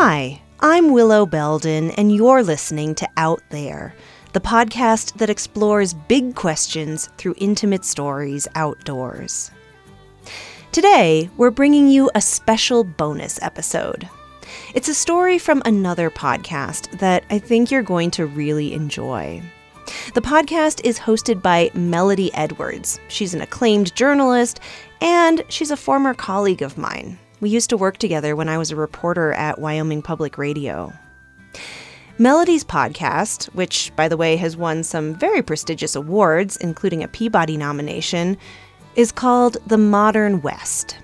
Hi, I'm Willow Belden, and you're listening to Out There, the podcast that explores big questions through intimate stories outdoors. Today, we're bringing you a special bonus episode. It's a story from another podcast that I think you're going to really enjoy. The podcast is hosted by Melodie Edwards. She's an acclaimed journalist, and she's a former colleague of mine. We used to work together when I was a reporter at Wyoming Public Radio. Melodie's podcast, which, by the way, has won some very prestigious awards, including a Peabody nomination, is called The Modern West.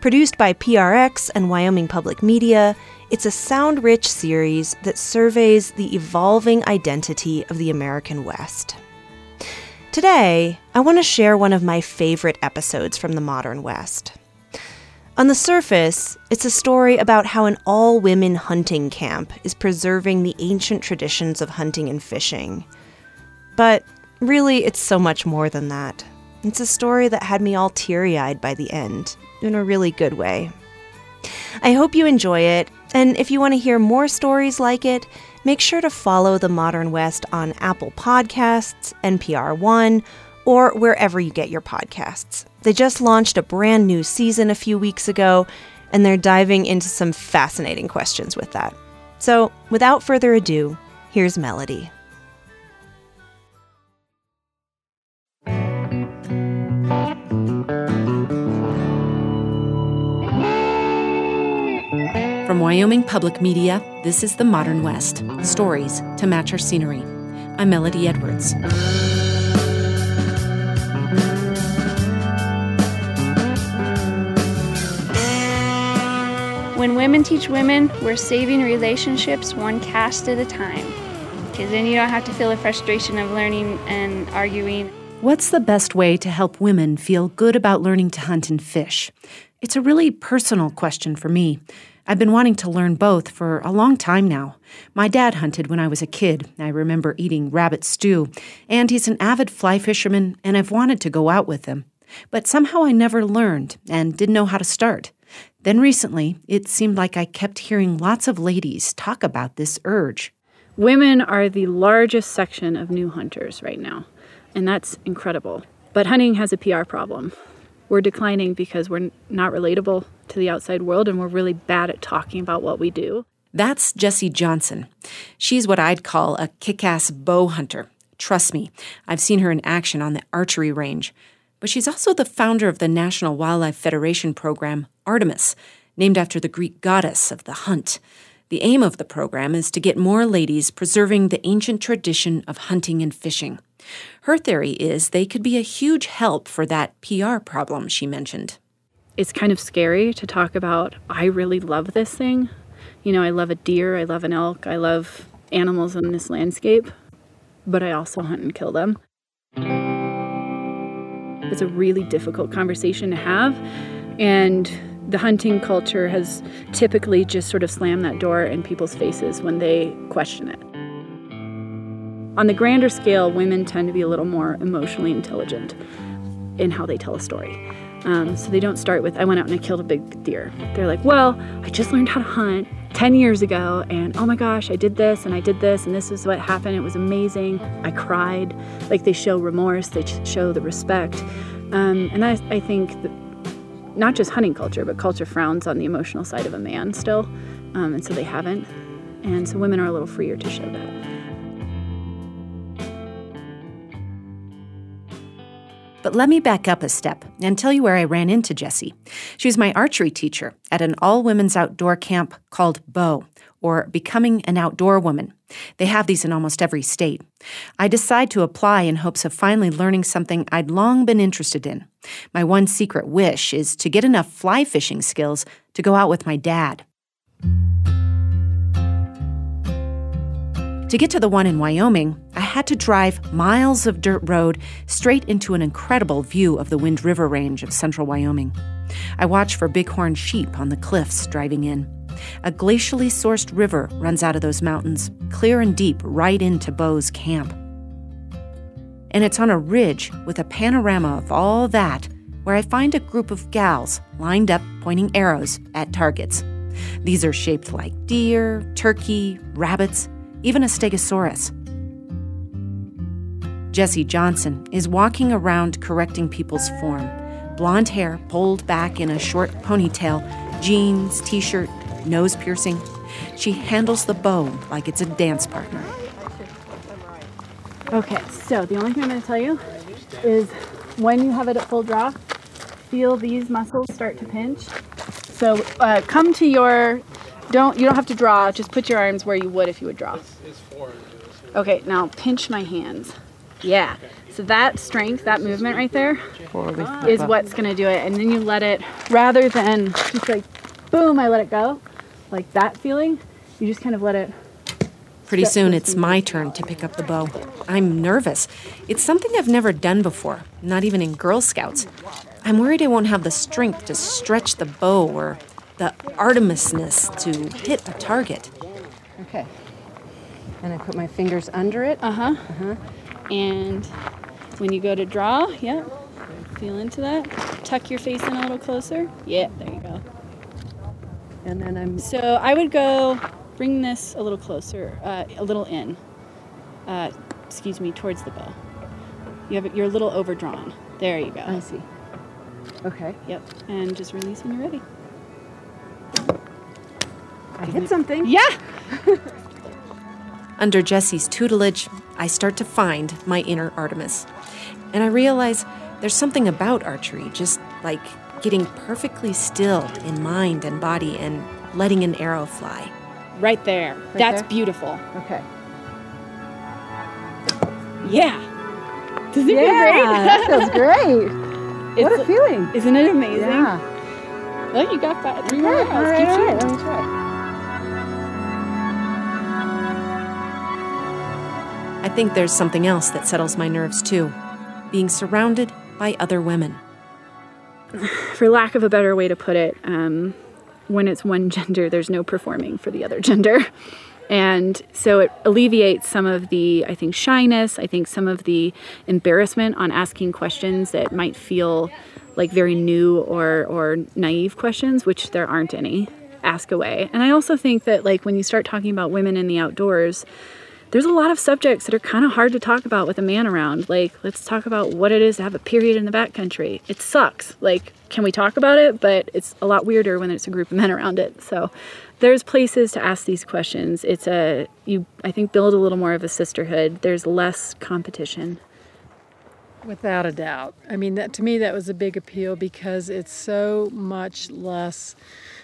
Produced by PRX and Wyoming Public Media, it's a sound rich series that surveys the evolving identity of the American West. Today, I want to share one of my favorite episodes from the modern West. On the surface, it's a story about how an all women hunting camp is preserving the ancient traditions of hunting and fishing. But really, it's so much more than that. It's a story that had me all teary eyed by the end, in a really good way. I hope you enjoy it, and if you want to hear more stories like it, make sure to follow The Modern West on Apple Podcasts, NPR One, or wherever you get your podcasts. They just launched a brand new season a few weeks ago, and they're diving into some fascinating questions with that. So, without further ado, here's Melodie. From Wyoming Public Media, this is The Modern West Stories to Match Our Scenery. I'm Melodie Edwards. Women teach women, we're saving relationships one cast at a time. Because then you don't have to feel the frustration of learning and arguing. What's the best way to help women feel good about learning to hunt and fish? It's a really personal question for me. I've been wanting to learn both for a long time now. My dad hunted when I was a kid. I remember eating rabbit stew, and he's an avid fly fisherman, and I've wanted to go out with him. But somehow I never learned and didn't know how to start. Then recently, it seemed like I kept hearing lots of ladies talk about this urge. Women are the largest section of new hunters right now, and that's incredible. But hunting has a PR problem. We're declining because we're not relatable to the outside world and we're really bad at talking about what we do. That's Jessie Johnson. She's what I'd call a kick ass bow hunter. Trust me, I've seen her in action on the archery range. But she's also the founder of the National Wildlife Federation program, Artemis, named after the Greek goddess of the hunt. The aim of the program is to get more ladies preserving the ancient tradition of hunting and fishing. Her theory is they could be a huge help for that PR problem she mentioned. It's kind of scary to talk about, I really love this thing. You know, I love a deer, I love an elk, I love animals in this landscape, but I also hunt and kill them. It's a really difficult conversation to have. And the hunting culture has typically just sort of slammed that door in people's faces when they question it. On the grander scale, women tend to be a little more emotionally intelligent in how they tell a story. Um, so they don't start with, I went out and I killed a big deer. They're like, well, I just learned how to hunt 10 years ago, and oh my gosh, I did this and I did this, and this is what happened. It was amazing. I cried. Like they show remorse, they show the respect. Um, and I, I think not just hunting culture, but culture frowns on the emotional side of a man still, um, and so they haven't. And so women are a little freer to show that. But let me back up a step and tell you where I ran into Jessie. She was my archery teacher at an all women's outdoor camp called BOW, or Becoming an Outdoor Woman. They have these in almost every state. I decide to apply in hopes of finally learning something I'd long been interested in. My one secret wish is to get enough fly fishing skills to go out with my dad. To get to the one in Wyoming, I had to drive miles of dirt road straight into an incredible view of the Wind River Range of central Wyoming. I watch for bighorn sheep on the cliffs driving in. A glacially sourced river runs out of those mountains, clear and deep, right into BOW's camp. And it's on a ridge with a panorama of all that where I find a group of gals lined up pointing arrows at targets. These are shaped like deer, turkey, rabbits, even a stegosaurus. Jesse Johnson is walking around correcting people's form. Blonde hair pulled back in a short ponytail, jeans, t shirt, nose piercing. She handles the bow like it's a dance partner. Okay, so the only thing I'm going to tell you is when you have it at full draw, feel these muscles start to pinch. So uh, come to your, don't you don't have to draw. Just put your arms where you would if you would draw. Okay, now pinch my hands. Yeah. So that strength, that movement right there, is what's going to do it. And then you let it, rather than just like, boom, I let it go, like that feeling, you just kind of let it Pretty soon it's my turn to pick up the bow. I'm nervous. It's something I've never done before, not even in Girl Scouts. I'm worried I won't have the strength to stretch the bow or the Artemisness to hit a target. Okay. And I put my fingers under it. Uh huh. Uh-huh. And when you go to draw, yep, feel into that. Tuck your face in a little closer. Yeah, there you go. And then I'm. So I would go bring this a little closer, uh, a little in. Uh, excuse me, towards the bow. You have it, you're a little overdrawn. There you go. I see. Okay. Yep. And just release when you're ready. I hit something. Yeah. Under Jesse's tutelage, I start to find my inner Artemis. And I realize there's something about archery, just like getting perfectly still in mind and body and letting an arrow fly. Right there. That's there? beautiful. Okay. Yeah. Does it Yeah, that feels great. great? what a feeling. Isn't it amazing? Yeah. Oh, you got five, three more Okay, rounds. all right, Keep all right, I think there's something else that settles my nerves too being surrounded by other women. For lack of a better way to put it, um, when it's one gender, there's no performing for the other gender. And so it alleviates some of the, I think, shyness, I think some of the embarrassment on asking questions that might feel like very new or, or naive questions, which there aren't any. Ask away. And I also think that, like, when you start talking about women in the outdoors, there's a lot of subjects that are kind of hard to talk about with a man around. Like, let's talk about what it is to have a period in the backcountry. It sucks. Like, can we talk about it? But it's a lot weirder when it's a group of men around it. So, there's places to ask these questions. It's a you I think build a little more of a sisterhood. There's less competition. Without a doubt. I mean, that, to me, that was a big appeal because it's so much less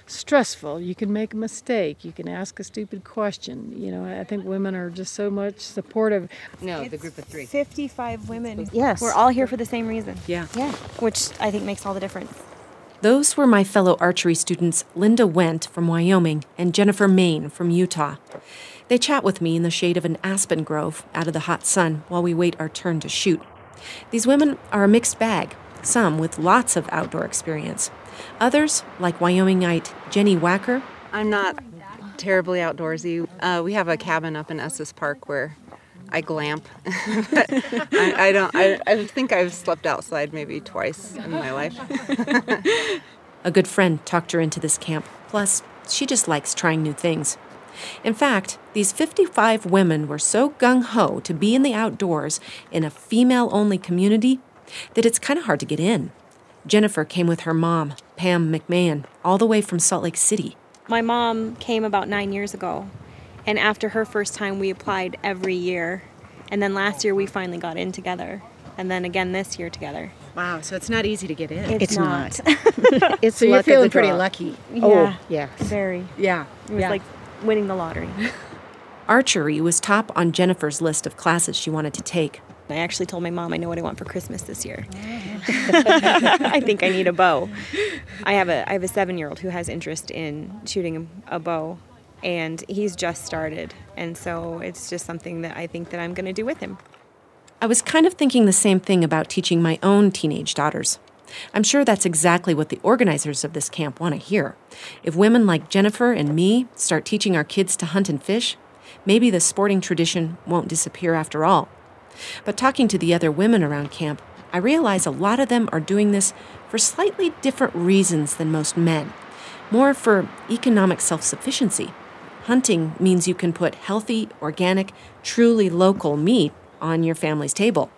stressful. You can make a mistake. You can ask a stupid question. You know, I think women are just so much supportive. No, the group of three. 55 women. Yes. We're all here for the same reason, Yeah. Yeah. which I think makes all the difference. Those were my fellow archery students Linda Wendt from Wyoming and Jennifer Main from Utah. They chat with me in the shade of an aspen grove out of the hot sun while we wait our turn to shoot. These women are a mixed bag, some with lots of outdoor experience. Others, like Wyomingite Jenny Wacker, I'm not terribly outdoorsy. Uh, we have a cabin up in Estes Park where I glamp. I, I don't. I, I think I've slept outside maybe twice in my life. A good friend talked her into this camp. Plus, she just likes trying new things. In fact, these 55 women were so gung ho to be in the outdoors in a female only community that it's kind of hard to get in. Jennifer came with her mom, Pam McMahon, all the way from Salt Lake City. My mom came about nine years ago, and after her first time, we applied every year. And then last year, we finally got in together, and then again this year together. Wow, so it's not easy to get in. It's, not. It's So you're feeling pretty lucky. yeah, Oh, yeah. very. Yeah. It was yeah. like winning the lottery. Archery was top on Jennifer's list of classes she wanted to take. I actually told my mom I know what I want for Christmas this year. I think I need a bow. I have a I have a seven year old who has interest in shooting a bow, and he's just started, and so it's just something that I think that I'm going to do with him. I was kind of thinking the same thing about teaching my own teenage daughters. I'm sure that's exactly what the organizers of this camp want to hear. If women like Jennifer and me start teaching our kids to hunt and fish, maybe the sporting tradition won't disappear after all. But talking to the other women around camp, I realize a lot of them are doing this for slightly different reasons than most men. more for economic self sufficiency. Hunting means you can put healthy, organic, truly local meat on your family's table.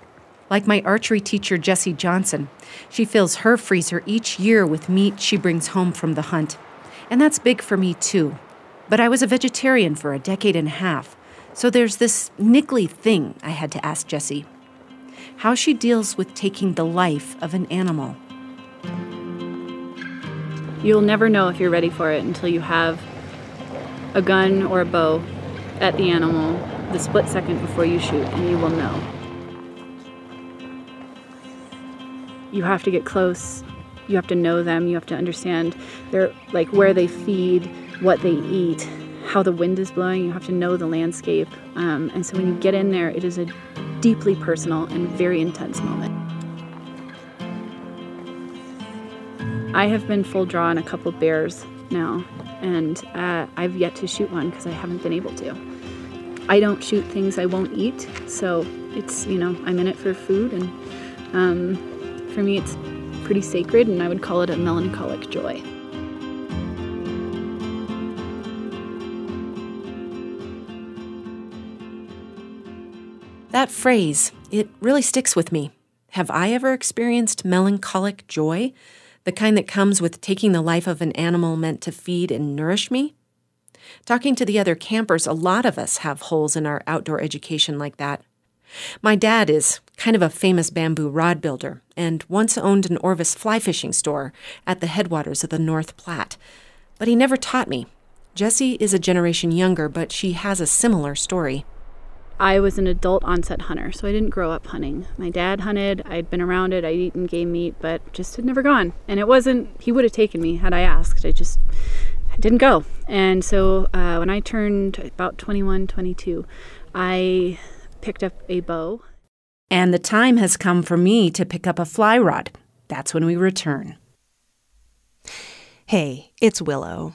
Like my archery teacher, Jessie Johnson, she fills her freezer each year with meat she brings home from the hunt. And that's big for me, too. But I was a vegetarian for a decade and a half, so there's this niggly thing I had to ask Jessie how she deals with taking the life of an animal. You'll never know if you're ready for it until you have a gun or a bow at the animal the split second before you shoot, and you will know. You have to get close. You have to know them. You have to understand their like where they feed, what they eat, how the wind is blowing. You have to know the landscape. Um, and so when you get in there, it is a deeply personal and very intense moment. I have been full draw on a couple bears now, and uh, I've yet to shoot one because I haven't been able to. I don't shoot things I won't eat, so it's, you know, I'm in it for food, and um, for me, it's pretty sacred, and I would call it a melancholic joy. That phrase, it really sticks with me. Have I ever experienced melancholic joy? The kind that comes with taking the life of an animal meant to feed and nourish me? Talking to the other campers, a lot of us have holes in our outdoor education like that. My dad is kind of a famous bamboo rod builder and once owned an Orvis fly fishing store at the headwaters of the North Platte. But he never taught me. Jessie is a generation younger, but she has a similar story. I was an adult onset hunter, so I didn't grow up hunting. My dad hunted, I'd been around it, I'd eaten game meat, but just had never gone. And it wasn't, he would have taken me had I asked. I just didn't go. And so uh, when I turned about 21, 22, I picked up a bow. And the time has come for me to pick up a fly rod. That's when we return. Hey, it's Willow.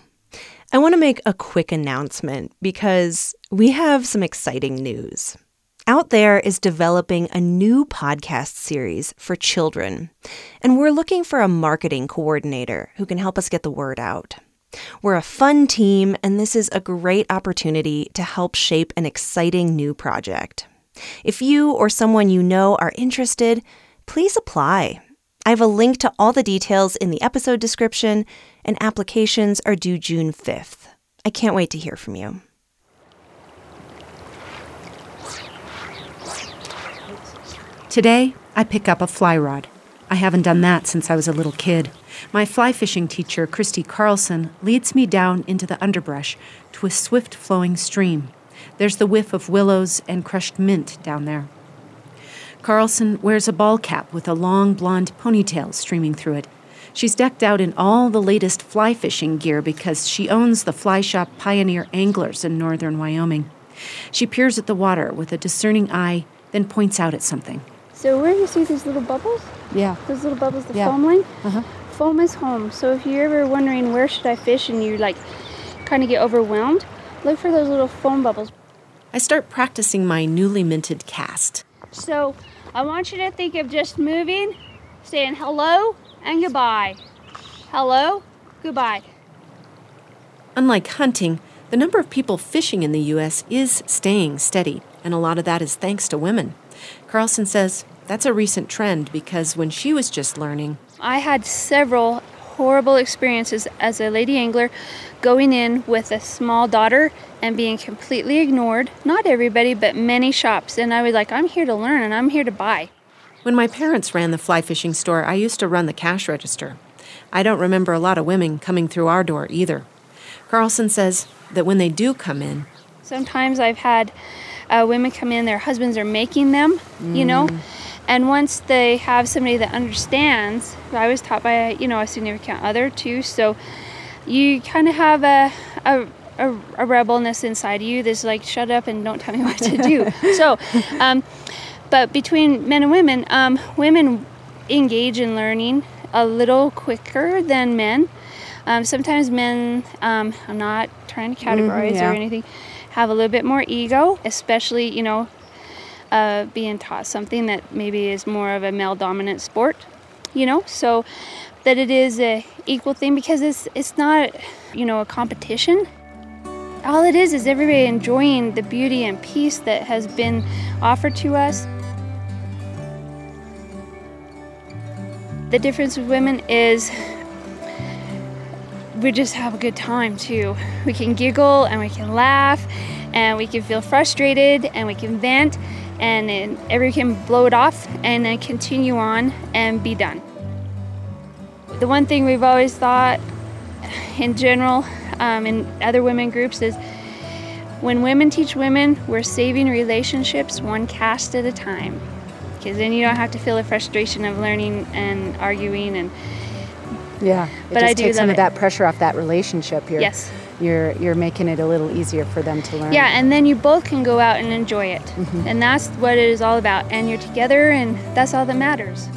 I want to make a quick announcement because we have some exciting news. Out There is developing a new podcast series for children, and we're looking for a marketing coordinator who can help us get the word out. We're a fun team, and this is a great opportunity to help shape an exciting new project. If you or someone you know are interested, please apply. I have a link to all the details in the episode description, and applications are due June 5th. I can't wait to hear from you. Today, I pick up a fly rod. I haven't done that since I was a little kid. My fly fishing teacher, Christy Carlson, leads me down into the underbrush to a swift flowing stream. There's the whiff of willows and crushed mint down there. Carlson wears a ball cap with a long blonde ponytail streaming through it. She's decked out in all the latest fly fishing gear because she owns the fly shop Pioneer Anglers in northern Wyoming. She peers at the water with a discerning eye, then points out at something. So where you see these little bubbles? Yeah. Those little bubbles, the Yeah. foam line? Uh-huh. Foam is home. So if you're ever wondering where should I fish and you like kind of get overwhelmed, look for those little foam bubbles. I start practicing my newly minted cast. So I want you to think of just moving, saying hello and goodbye. Hello, goodbye. Unlike hunting, the number of people fishing in the U.S. is staying steady, and a lot of that is thanks to women. Carlson says that's a recent trend because when she was just learning, I had several horrible experiences as a lady angler going in with a small daughter and being completely ignored. Not everybody, but many shops. And I was like, I'm here to learn and I'm here to buy. when my parents ran the fly fishing store, I used to run the cash register. I don't remember a lot of women coming through our door either. Carlson says that when they do come in, Sometimes I've had uh, women come in, their husbands are making them, you know. And once they have somebody that understands, I was taught by you know a significant other too, so you kind of have a, a a, a rebelness inside you that's like shut up and don't tell me what to do. so, um, but between men and women, um, women engage in learning a little quicker than men. Um, sometimes men, um, I'm not trying to categorize yeah. or anything, have a little bit more ego, especially, you know, uh, being taught something that maybe is more of a male dominant sport. you know, so that it is a equal thing because it's it's not, you know, a competition. All it is is everybody enjoying the beauty and peace that has been offered to us. The difference with women is we just have a good time too. We can giggle and we can laugh and we can feel frustrated and we can vent and then everybody can blow it off and then continue on and be done. The one thing we've always thought in general um, in other women groups is when women teach women, we're saving relationships one cast at a time. Because then you don't have to feel the frustration of learning and arguing and Yeah. It But just I do takes some love of that pressure off that relationship. You're, Yes. You're you're making it a little easier for them to learn. Yeah, and then you both can go out and enjoy it. Mm-hmm. And that's what it is all about. And you're together, and that's all that matters.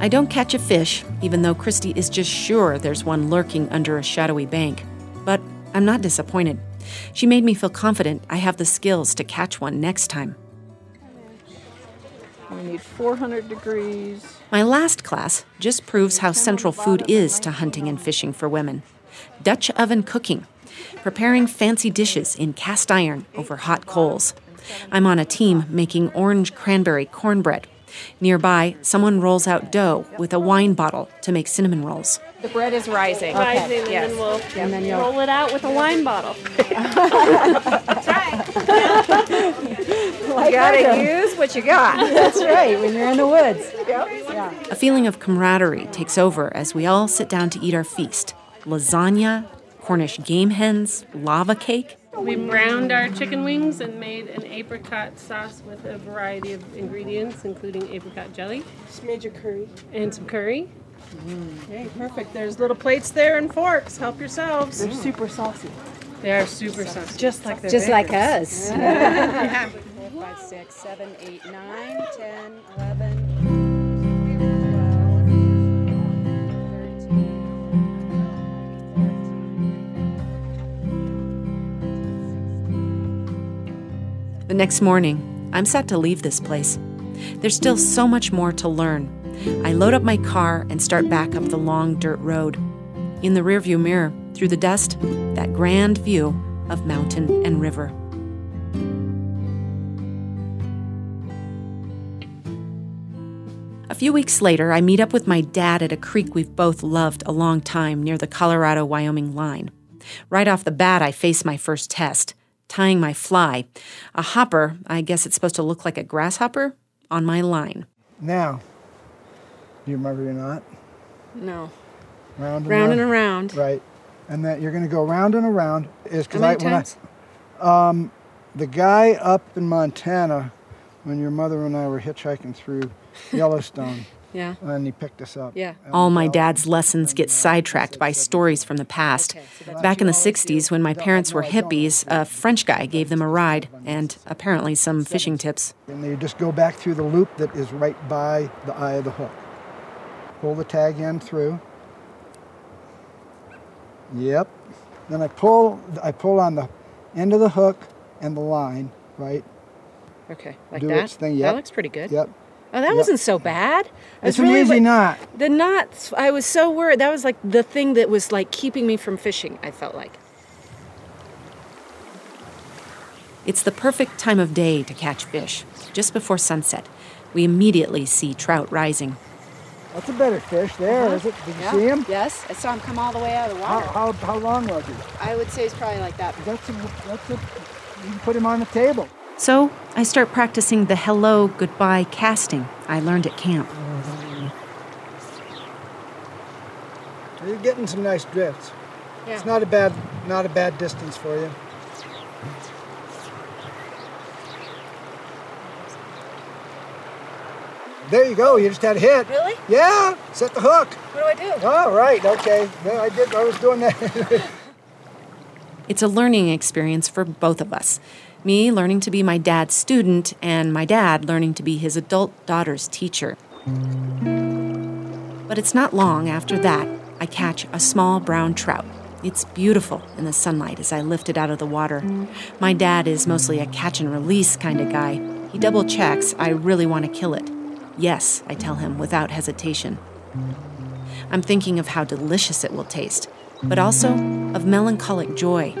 I don't catch a fish, even though Christy is just sure there's one lurking under a shadowy bank. But I'm not disappointed. She made me feel confident I have the skills to catch one next time. We need 400 degrees. My last class just proves how central food is to hunting and fishing for women. Dutch oven cooking, preparing fancy dishes in cast iron over hot coals. I'm on a team making orange cranberry cornbread. Nearby, someone rolls out dough with a wine bottle to make cinnamon rolls. The bread is rising. Okay. and then we'll And then you'll roll it out with a wine bottle. That's right. you gotta use what you got. That's right. When you're in the woods. Yep. Yeah. A feeling of camaraderie takes over as we all sit down to eat our feast lasagna, Cornish game hens, lava cake. We browned our chicken wings and made an apricot sauce with a variety of ingredients, including apricot jelly. Just made your curry. And some curry. Mm. Okay, perfect. There's little plates there and forks. Help yourselves. They're super saucy. They are super saucy. Just like their Just like neighbors. us. Four, five, six, seven, eight, nine, ten, eleven. Next morning, I'm set to leave this place. There's still so much more to learn. I load up my car and start back up the long dirt road. In the rearview mirror, through the dust, that grand view of mountain and river. A few weeks later, I meet up with my dad at a creek we've both loved a long time near the Colorado Wyoming line. Right off the bat, I face my first test tying my fly, a hopper, I guess it's supposed to look like a grasshopper, on my line. Now, do you remember or not? No. Round and Round Round and around. Right. And that you're going to go round and around is because I many when? I um the guy up in Montana when your mother and I were hitchhiking through Yellowstone Yeah. and he picked us up. Yeah. All my dad's lessons get sidetracked by stories from the past. Back in the 60s, when my parents were hippies, a French guy gave them a ride and apparently some fishing tips. And you just go back through the loop that is right by the eye of the hook. Pull the tag end through. Yep. Then I pull I pull on the end of the hook and the line, right? Okay. Like Do that? its thing, That looks pretty good. Yep. Oh, that Yep. wasn't so bad. I It's was an easy like- knot. The knots. I was so worried. That was like the thing that was like keeping me from fishing. I felt like. It's the perfect time of day to catch fish. Just before sunset, we immediately see trout rising. That's a better fish there, Uh-huh. is it? Did you Yeah. see him? Yes, I saw him come all the way out of the water. how, how long was he? I would say he's probably like that. That's a, that's a, you can put him on the table. So I start practicing the hello, goodbye casting I learned at camp. You're getting some nice drifts. Yeah. It's not a bad, not a bad distance for you. There you go. You just had a hit. Really? Yeah. Set the hook. What do I do? All right. Okay. Yeah, I did. I was doing that. It's a learning experience for both of us. Me learning to be my dad's student, and my dad learning to be his adult daughter's teacher. But it's not long after that I catch a small brown trout. It's beautiful in the sunlight as I lift it out of the water. My dad is mostly a catch and release kind of guy, He double checks I really want to kill it. Yes, I tell him without hesitation. I'm thinking of how delicious it will taste, but also of melancholic joy.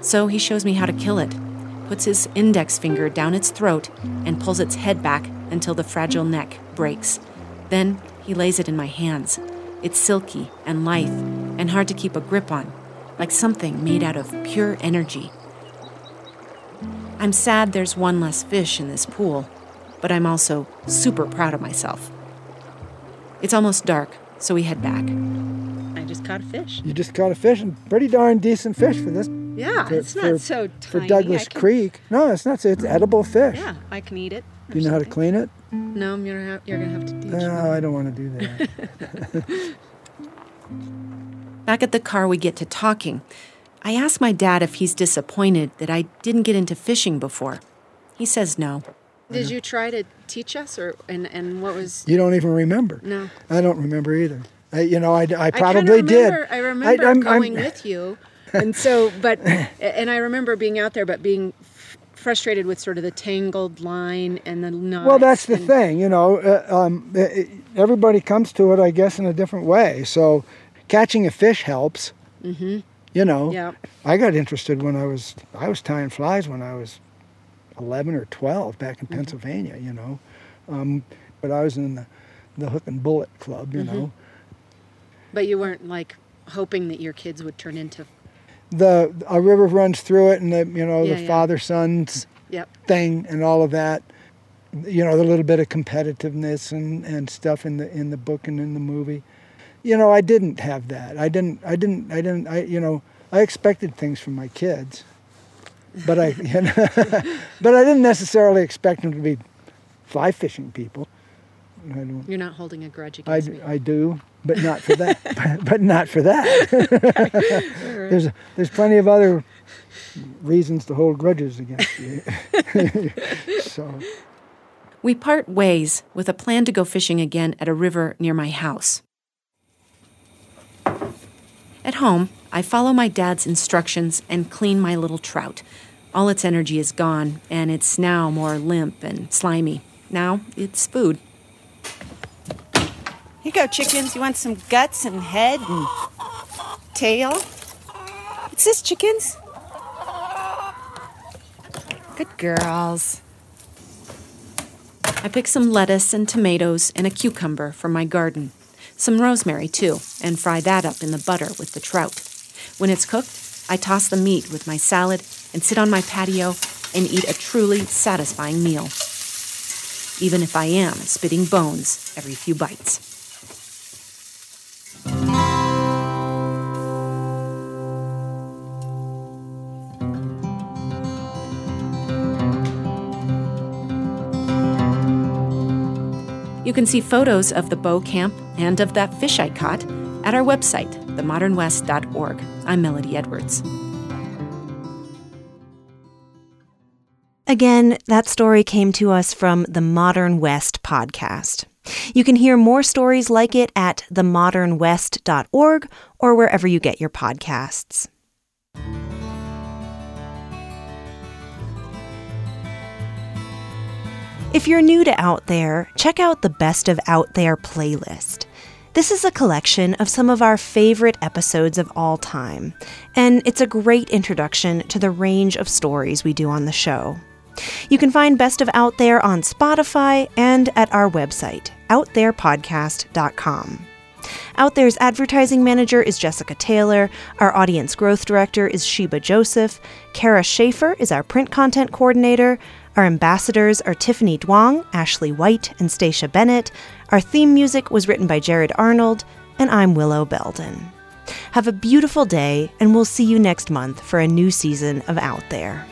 So he shows me how to kill it, puts his index finger down its throat, and pulls its head back until the fragile neck breaks. Then he lays it in my hands. It's silky and lithe and hard to keep a grip on, like something made out of pure energy. I'm sad there's one less fish in this pool, but I'm also super proud of myself. It's almost dark, so we head back. I just caught a fish. You just caught a fish, and pretty darn decent fish for this. Yeah, for, it's not for- so For. Douglas can- Creek. No, it's not. So it's mm. edible fish. Yeah, I can eat it. or You know how to clean it? No, you're gonna have, you're gonna have to teach me. No, I don't want to do that. Back at the car, we get to talking. I ask my dad if he's disappointed that I didn't get into fishing before. He says no. Did you try to teach us, or and and what was? you don't even remember. No. I don't remember either. I, you know, I, I I probably remember, did. I remember I'm- I'm- going with you, and so, but, and I remember being out there, but being f- frustrated with sort of the tangled line and the knots. Well, that's the thing, you know. Uh, um, uh, everybody comes to it, I guess, in a different way. So, catching a fish helps. Mhm. You know. Yeah. I got interested when I was I was tying flies when I was eleven or twelve back Mm-hmm. in Pennsylvania. You know, um, but I was in the the hook and bullet club. You Mhm. know, But you weren't like hoping that your kids would turn into. The a river runs through it, and the you know Yeah, the yeah. father sons Yep. thing and all of that. You know, the little bit of competitiveness and, and stuff in the in the book and in the movie. You know, I didn't have that. I didn't. I didn't. I didn't. I you know, I expected things from my kids, but I you know, but I didn't necessarily expect them to be fly fishing people. I don't. You're not holding a grudge I, against me. I do, but not for that. but not for that. there's there's plenty of other reasons to hold grudges against you. so We part ways with a plan to go fishing again at a river near my house. At home, I follow my dad's instructions and clean my little trout. All its energy is gone, and it's now more limp and slimy. Now it's food. Here you go, chickens. You want some guts and head and tail? What's this, chickens? Good girls. I pick some lettuce and tomatoes and a cucumber from my garden. Some rosemary, too, and fry that up in the butter with the trout. When it's cooked, I toss the meat with my salad and sit on my patio and eat a truly satisfying meal. Even if I am spitting bones every few bites. Can see photos of the bow camp and of that fish I caught at our website, themodernwest.org. I'm Melodie Edwards. Again, that story came to us from the Modern West podcast. You can hear more stories like it at themodernwest.org or wherever you get your podcasts. If you're new to Out There, check out the Best of Out There playlist. This is a collection of some of our favorite episodes of all time, and it's a great introduction to the range of stories we do on the show. You can find Best of Out There on Spotify and at our website, outtherepodcast.com. Out There's advertising manager is Jessica Taylor. Our audience growth director is Sheba Joseph. Kara Schaefer is our print content coordinator. Our ambassadors are Tiffany Duong, Ashley White, and Stacia Bennett. Our theme music was written by Jared Arnold, and I'm Willow Belden. Have a beautiful day, and we'll see you next month for a new season of Out There.